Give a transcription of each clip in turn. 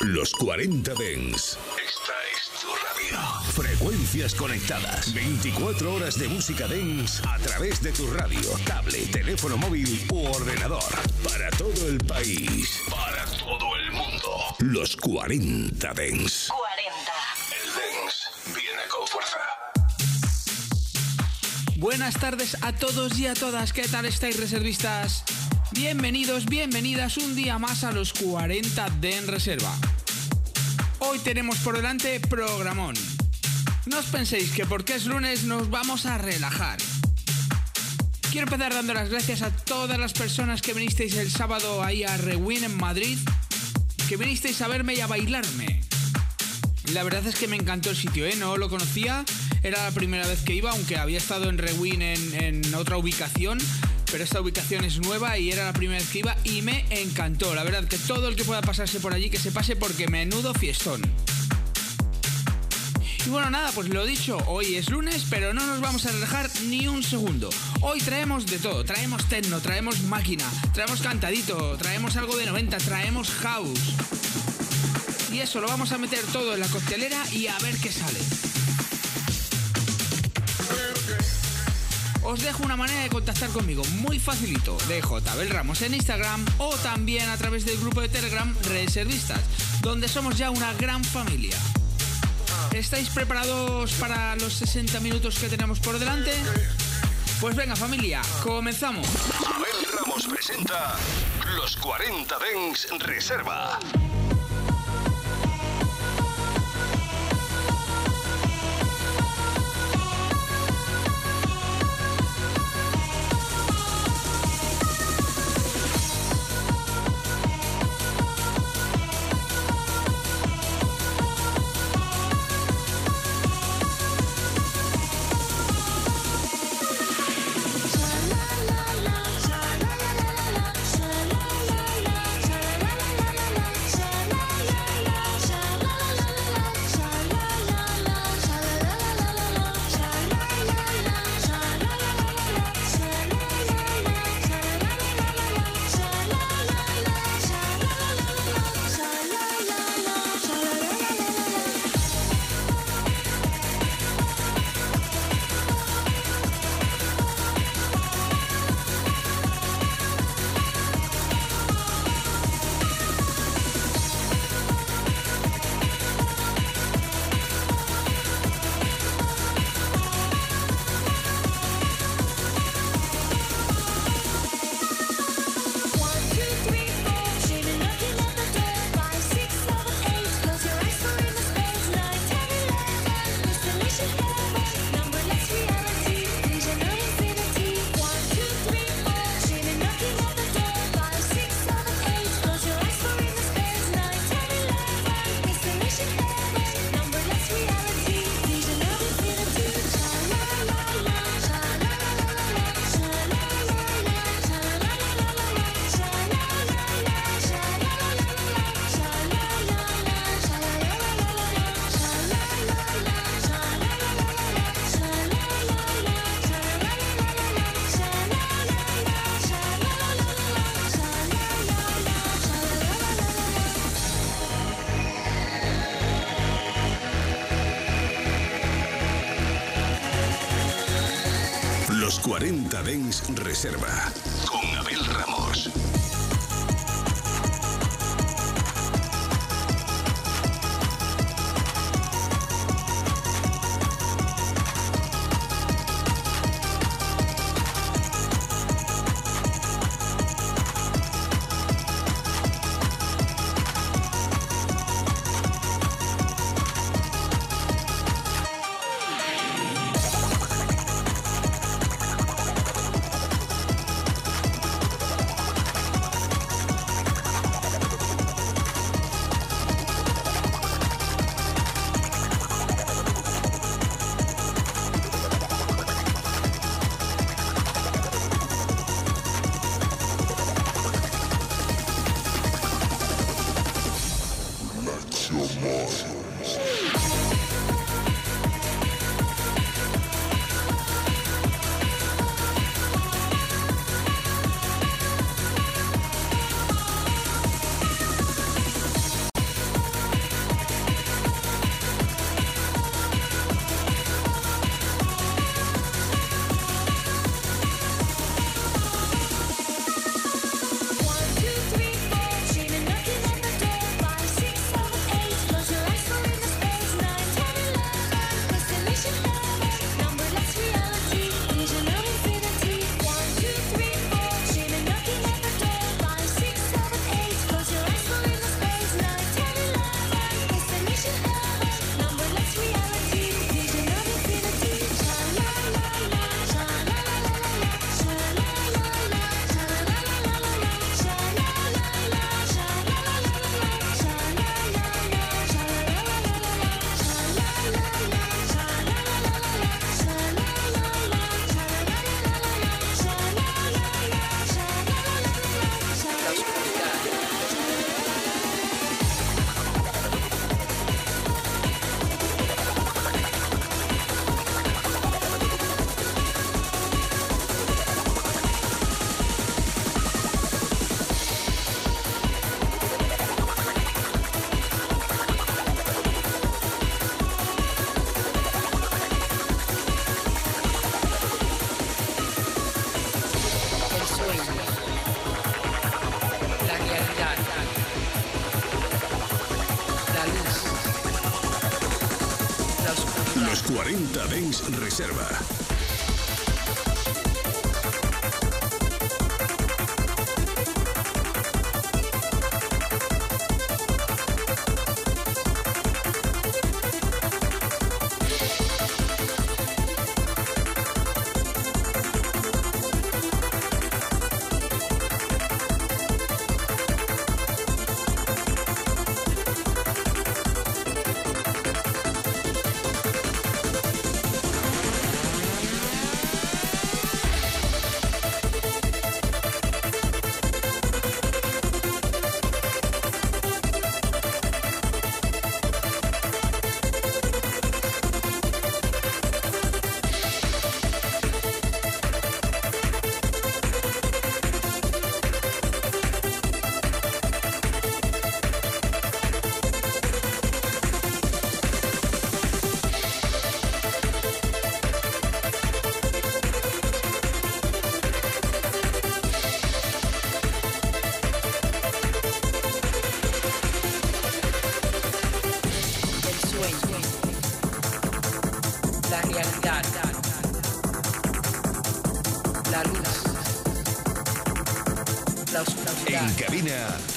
Los 40 Dens. Esta es tu radio. Frecuencias conectadas. 24 horas de música Dens a través de tu radio, tablet, teléfono móvil u ordenador. Para todo el país. Para todo el mundo. Los 40 Dens. 40. El Dens viene con fuerza. Buenas tardes a todos y a todas. ¿Qué tal estáis, reservistas? Bienvenidos, bienvenidas un día más a los 40 de En Reserva. Hoy tenemos por delante programón. No os penséis que porque es lunes nos vamos a relajar. Quiero empezar dando las gracias a todas las personas que vinisteis el sábado ahí a Rewin en Madrid, que vinisteis a verme y a bailarme. La verdad es que me encantó el sitio, ¿eh? No lo conocía, era la primera vez que iba, aunque había estado en Rewin en, en otra ubicación, pero esta ubicación es nueva y era la primera vez que iba y me encantó. La verdad que todo el que pueda pasarse por allí, que se pase porque menudo fiestón. Y bueno, nada, pues lo dicho, hoy es lunes, pero no nos vamos a relajar ni un segundo. Hoy traemos de todo, traemos techno, traemos máquina, traemos cantadito, traemos algo de 90, traemos house. Y eso lo vamos a meter todo en la coctelera y a ver qué sale. Os dejo una manera de contactar conmigo, muy facilito, de JBel Ramos en Instagram o también a través del grupo de Telegram Reservistas, donde somos ya una gran familia. ¿Estáis preparados para los 60 minutos que tenemos por delante? Pues venga familia, comenzamos. Abel Ramos presenta Los 40 Dens Reserva. 40 Dens Reserva. Reserva. cabina.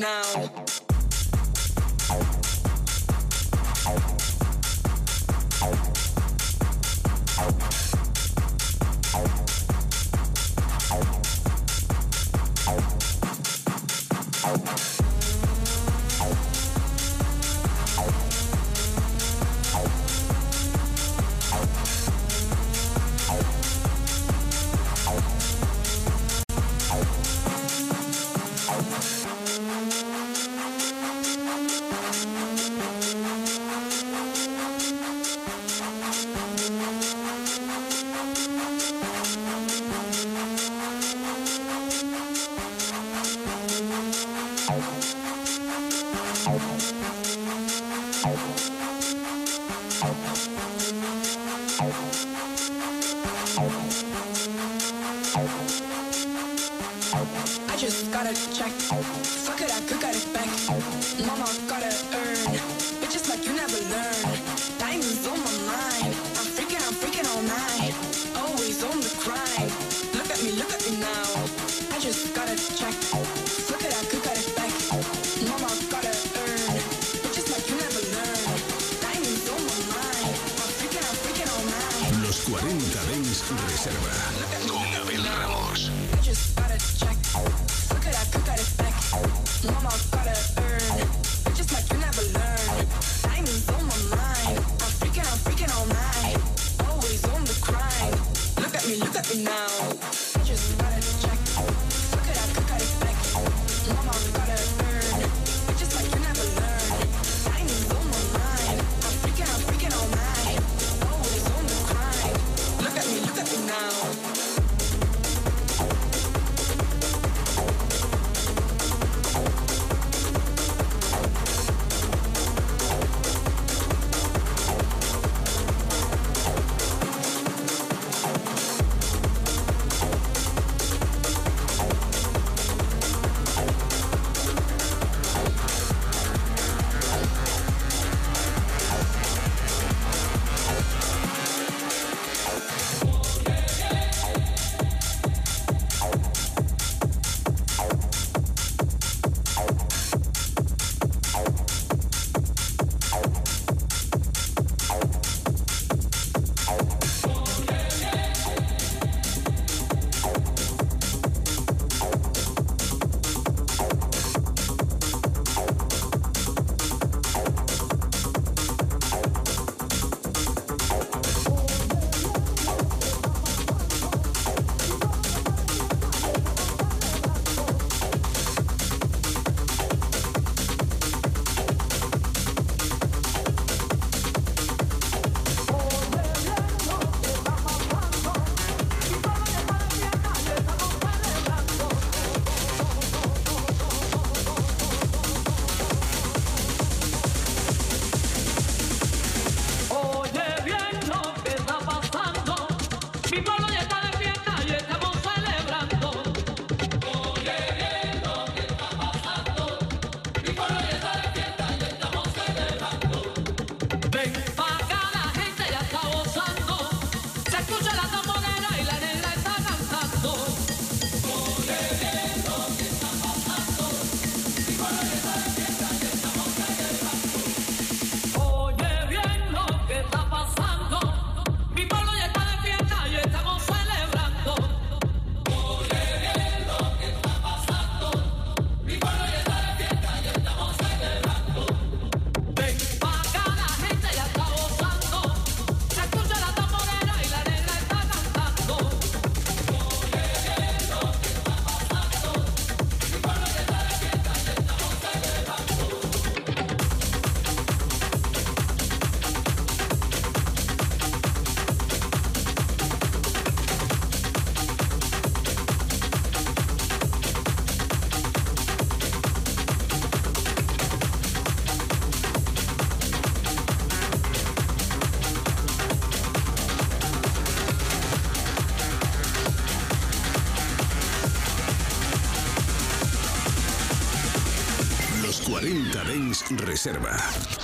now. Bang. Reserva.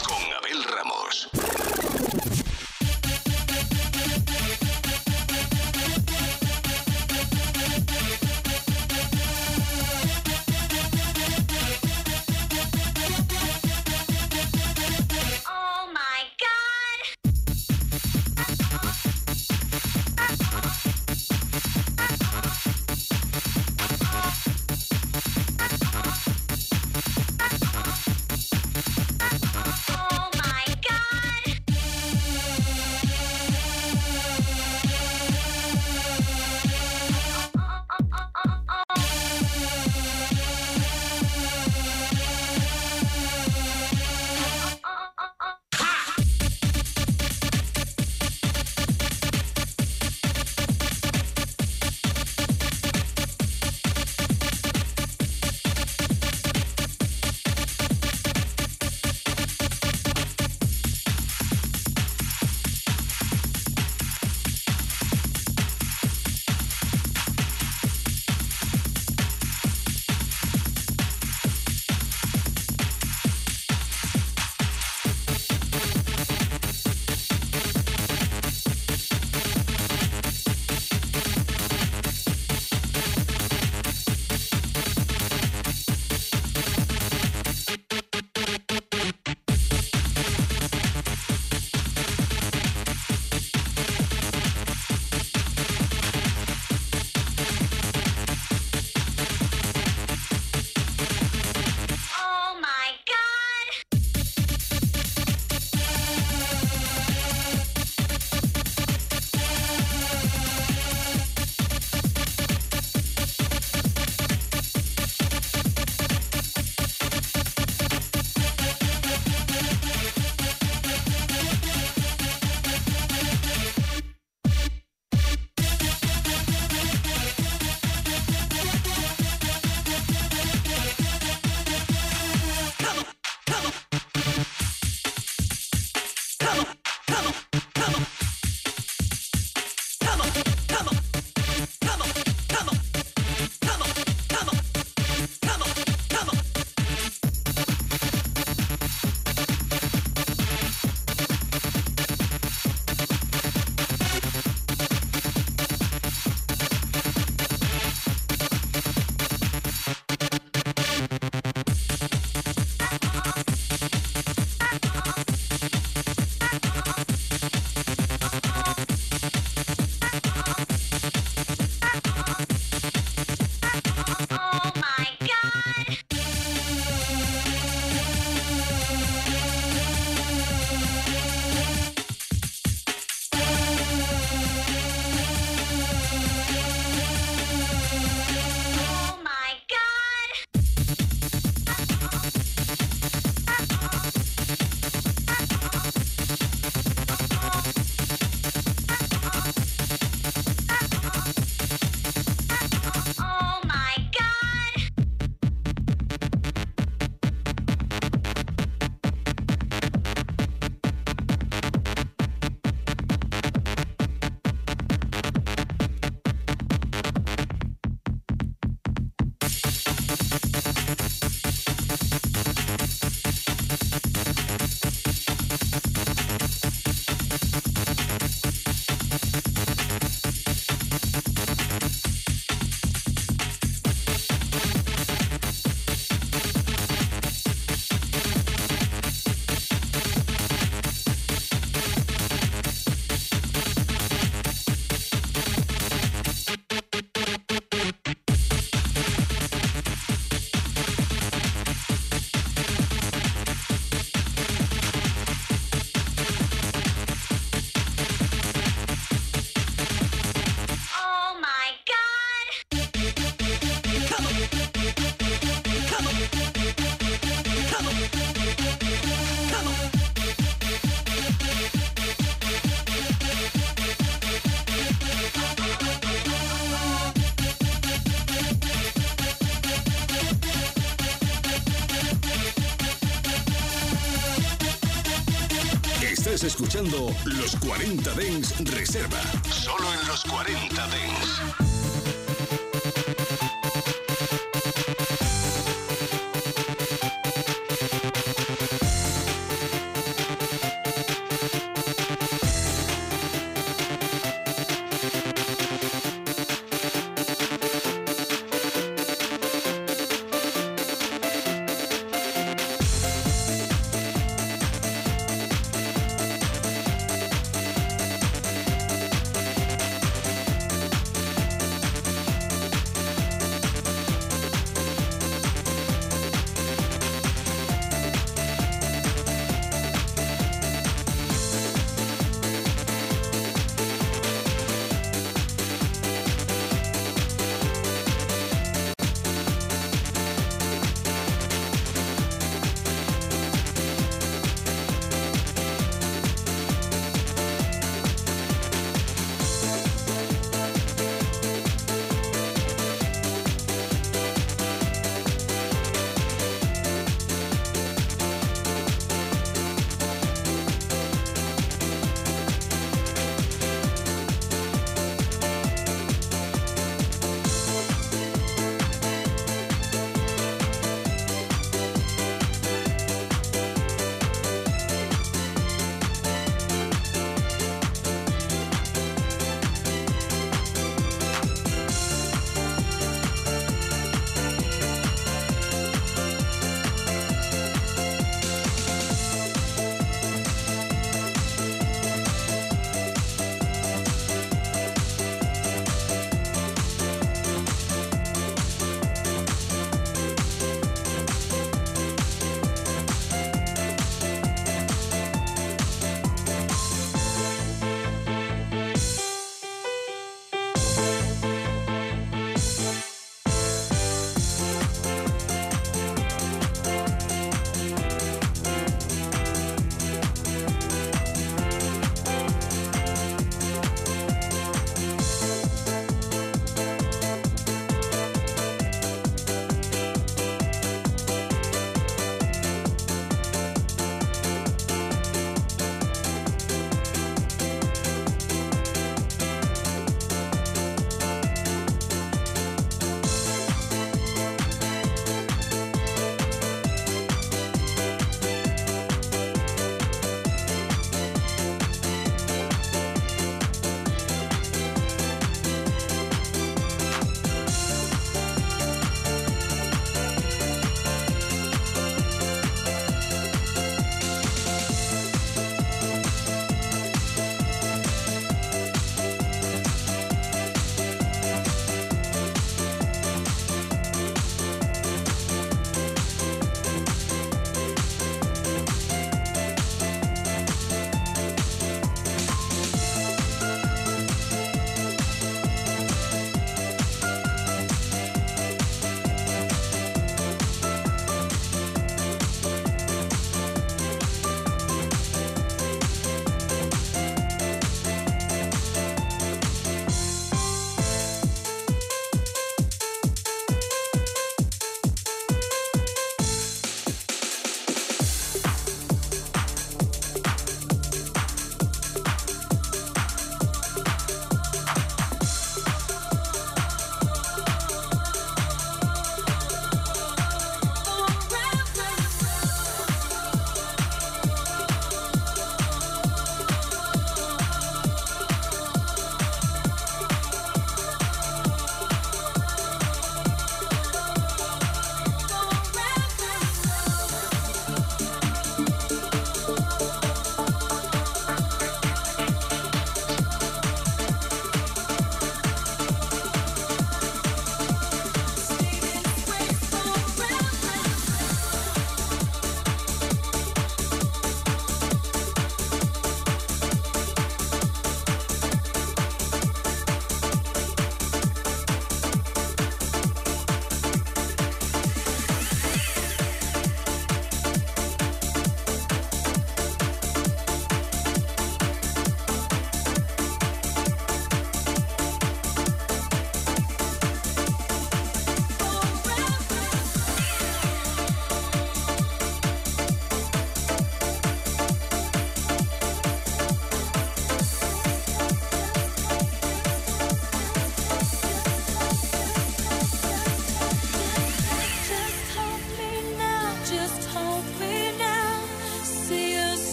Estás escuchando Los 40 Dens Reserva. Solo en Los 40 Dens.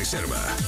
Reserva.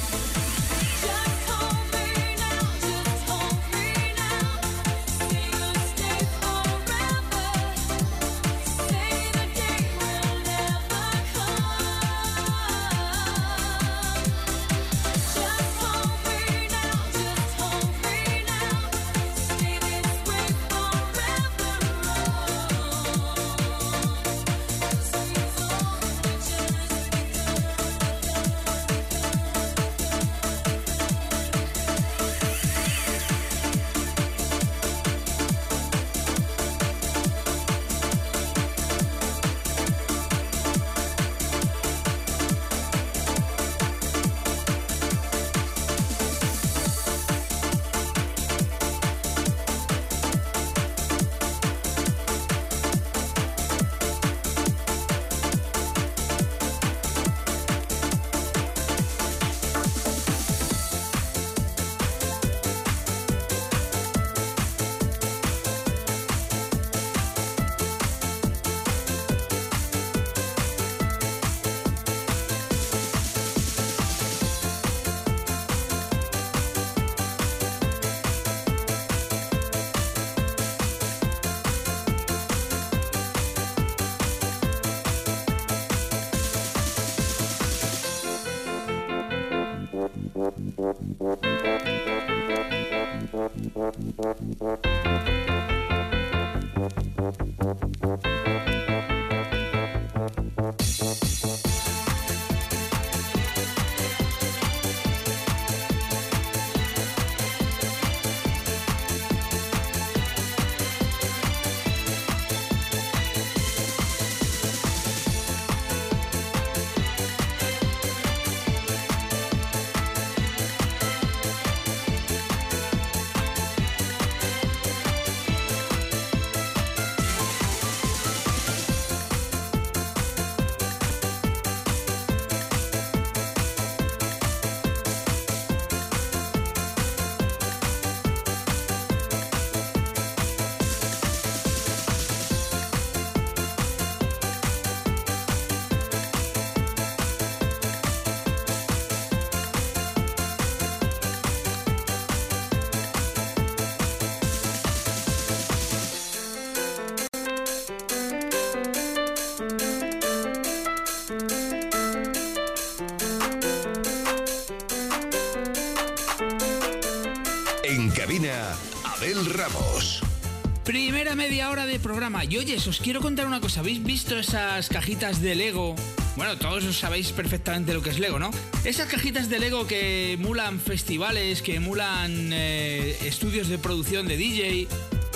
Primera media hora de programa. Y oyes, os quiero contar una cosa. ¿Habéis visto esas cajitas de Lego? Bueno, todos os sabéis perfectamente lo que es Lego, ¿no? Esas cajitas de Lego que emulan festivales, que emulan eh, estudios de producción de DJ.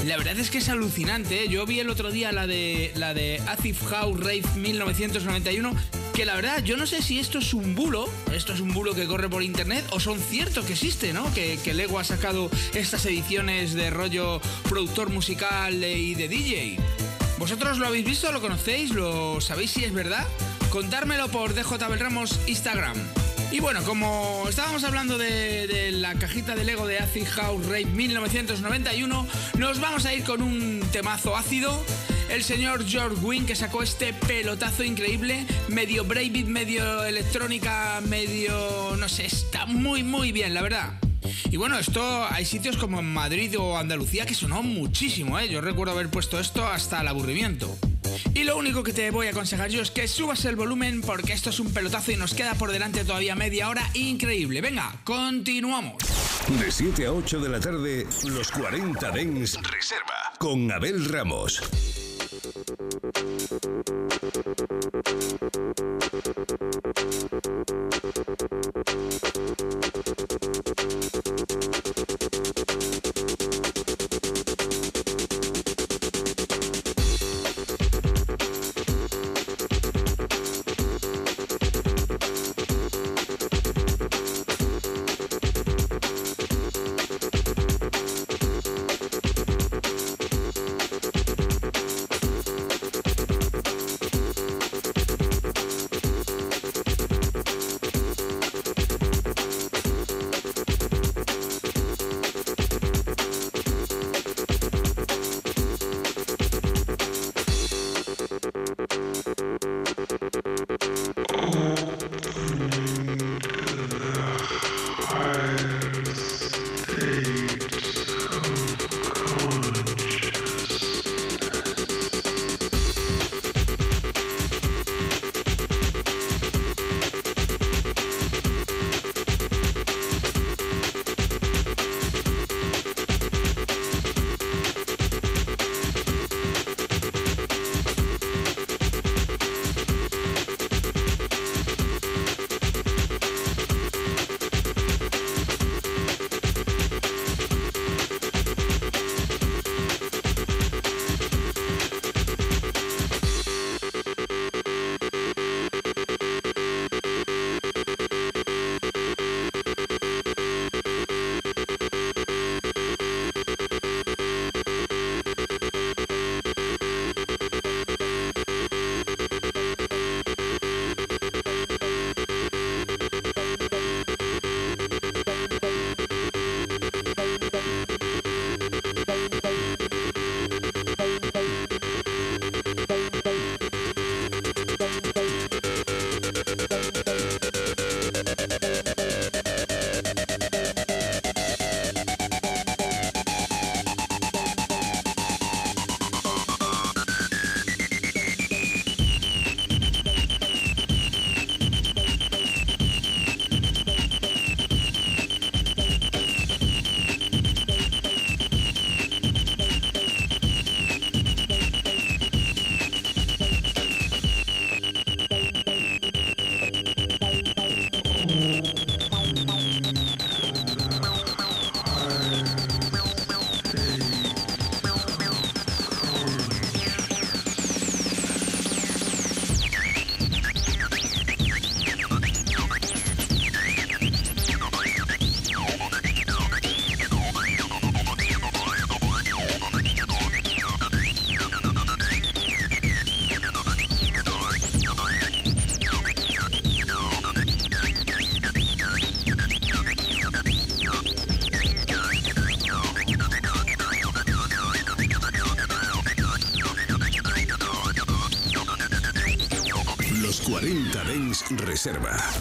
La verdad es que es alucinante. ¿eh? Yo vi el otro día la de la de Acid House Rave 1991 que la verdad yo no sé si esto es un bulo, esto es un bulo que corre por internet o son ciertos que existe, ¿no? Que, que Lego ha sacado estas ediciones de rollo productor musical y de DJ. ¿Vosotros lo habéis visto? ¿Lo conocéis? ¿Lo sabéis si es verdad? Contármelo por DJ Ramos Instagram. Y bueno, como estábamos hablando de, de la cajita de Lego de Acid House Rave 1991, nos vamos a ir con un temazo ácido. El señor George Wynn que sacó este pelotazo increíble, medio breakbeat, medio electrónica, medio... no sé, está muy muy bien, la verdad. Y bueno, esto hay sitios como en Madrid o Andalucía que sonó muchísimo, ¿eh? Yo recuerdo haber puesto esto hasta el aburrimiento. Y lo único que te voy a aconsejar yo es que subas el volumen porque esto es un pelotazo y nos queda por delante todavía media hora increíble. Venga, continuamos. De 7 a 8 de la tarde, los 40 Dens Reserva. Con Abel Ramos. Música Reserva.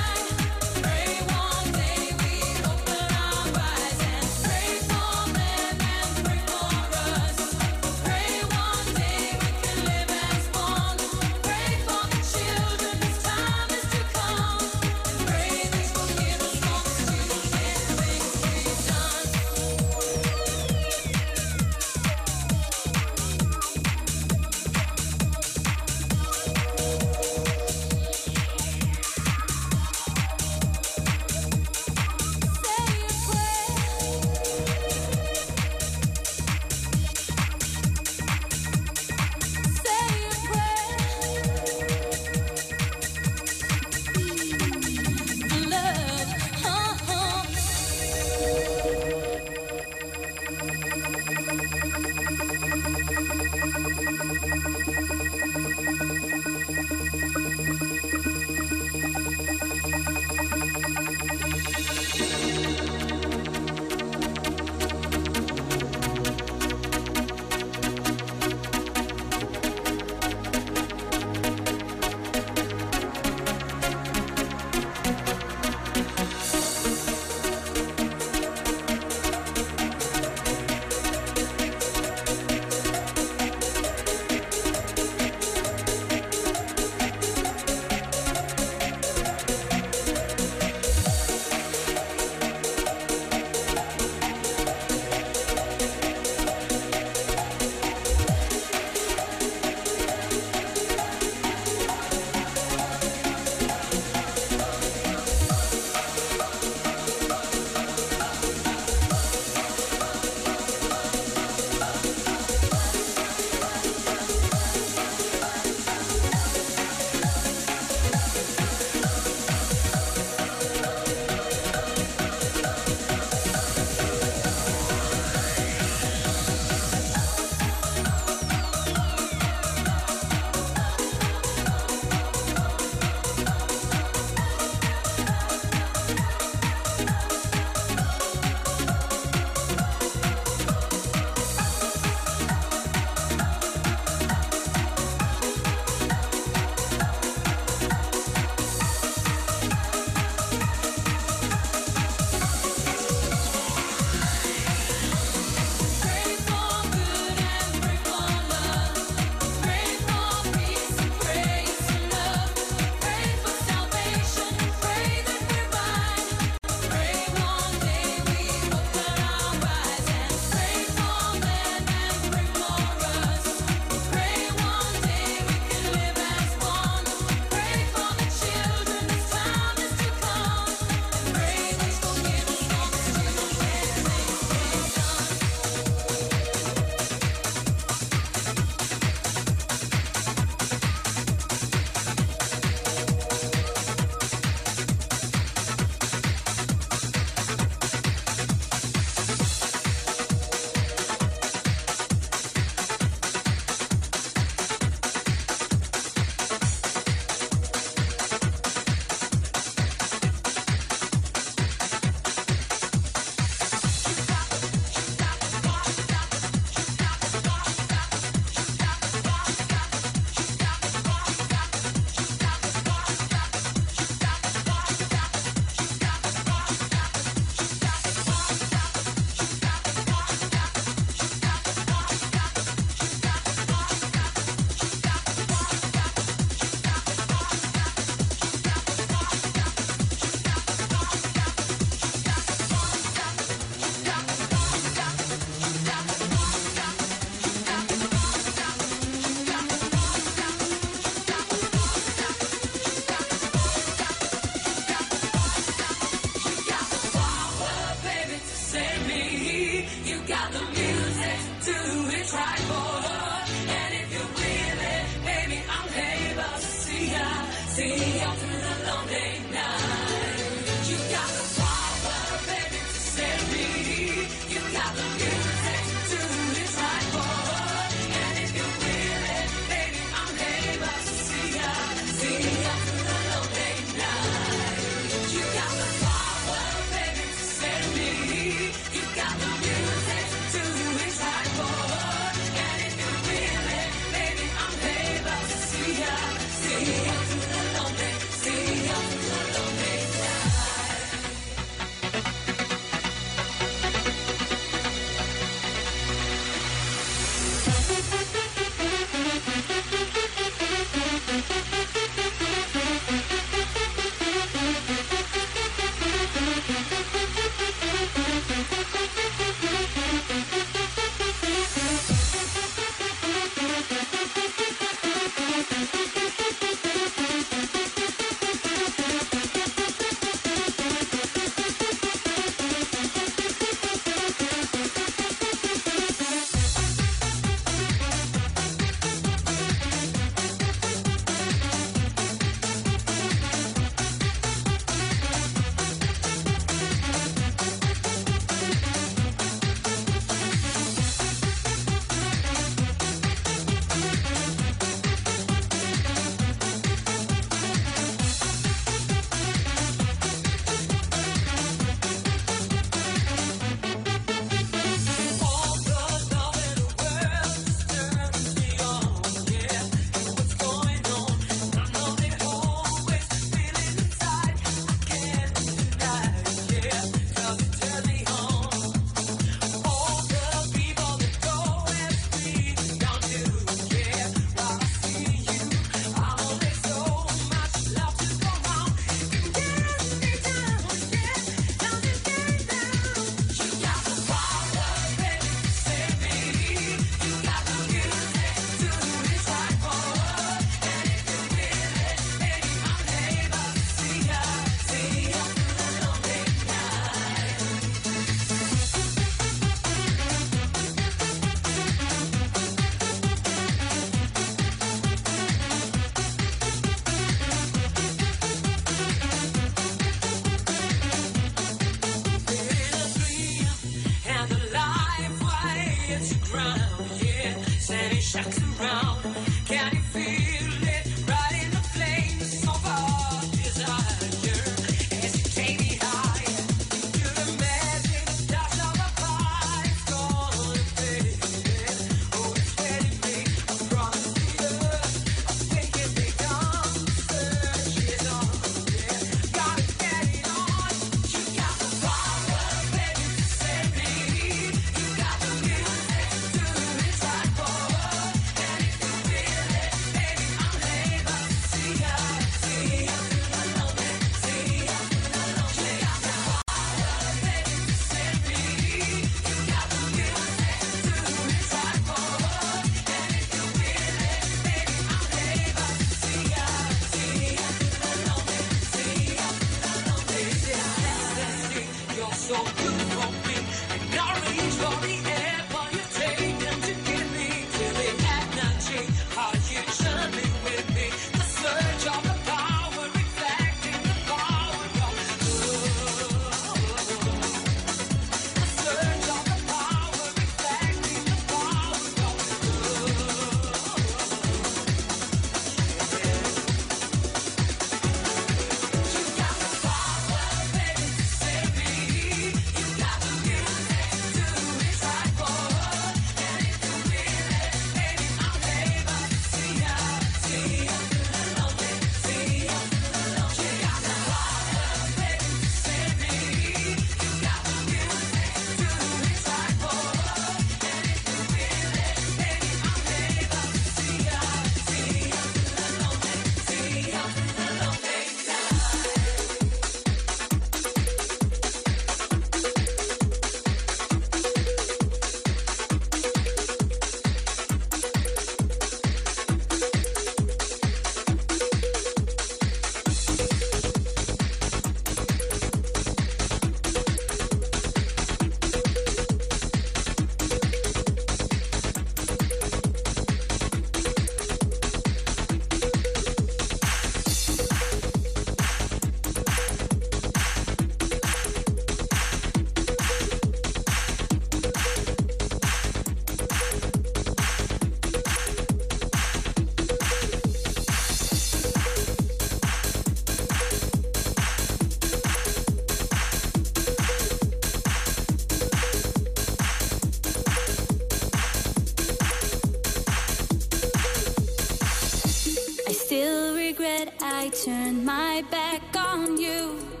turn my back on you.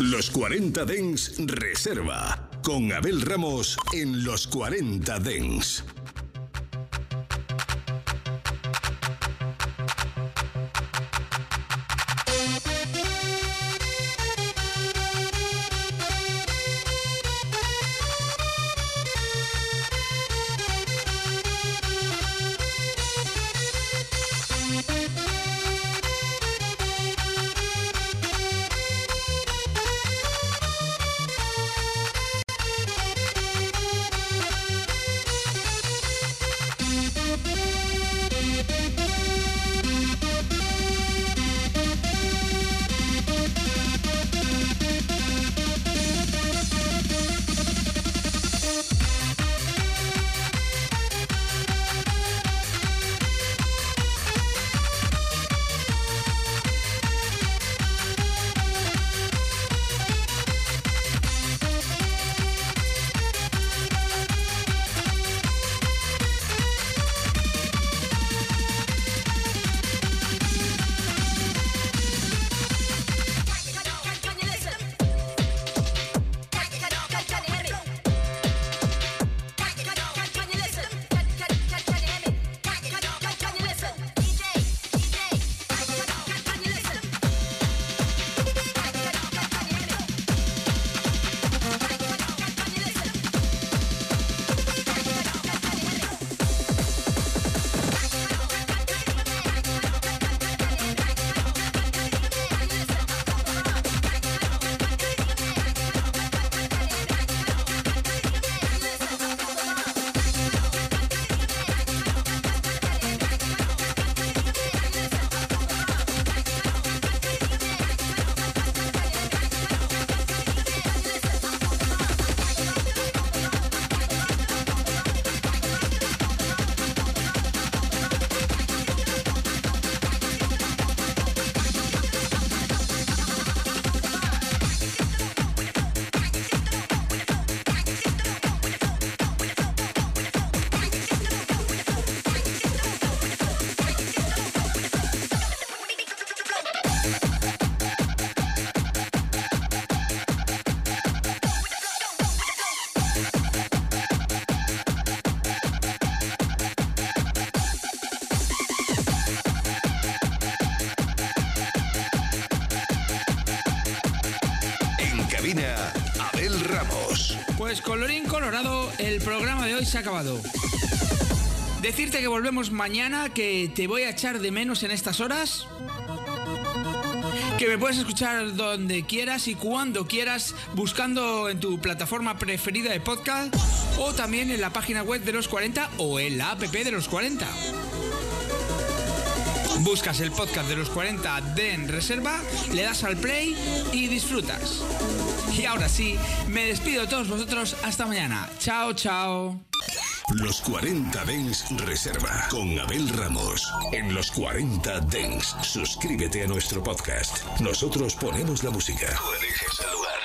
Los 40 Dens Reserva. Con Abel Ramos en Los 40 Dens. El programa de hoy se ha acabado. Decirte que volvemos mañana, que te voy a echar de menos en estas horas. Que me puedes escuchar donde quieras y cuando quieras, buscando en tu plataforma preferida de podcast o también en la página web de los 40 o en la app de los 40. Buscas el podcast de los 40 de en reserva, le das al play y disfrutas. Y ahora sí, me despido de todos vosotros hasta mañana. Chao, chao. Los 40 Dens Reserva con Abel Ramos. En los 40 Dens, suscríbete a nuestro podcast. Nosotros ponemos la música. Tú eliges el lugar.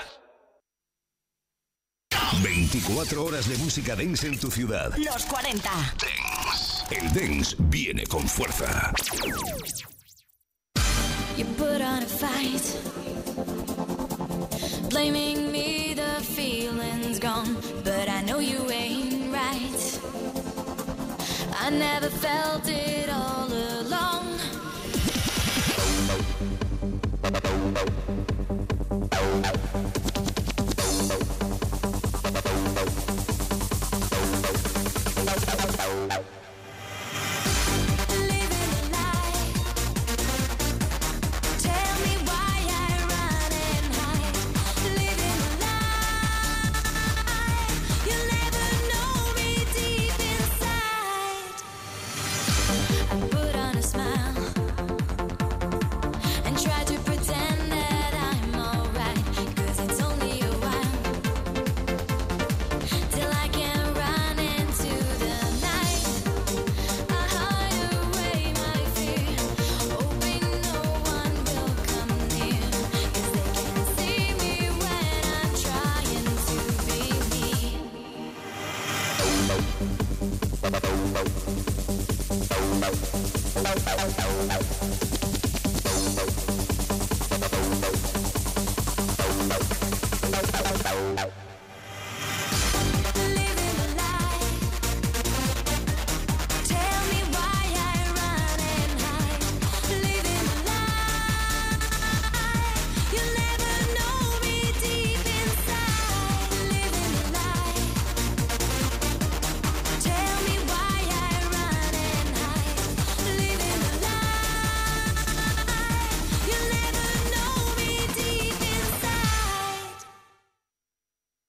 24 horas de música dance en tu ciudad. Los 40. El dance viene con fuerza. You put on a fight, blaming me, the feeling's gone, but I know you ain't right. I never felt it all along.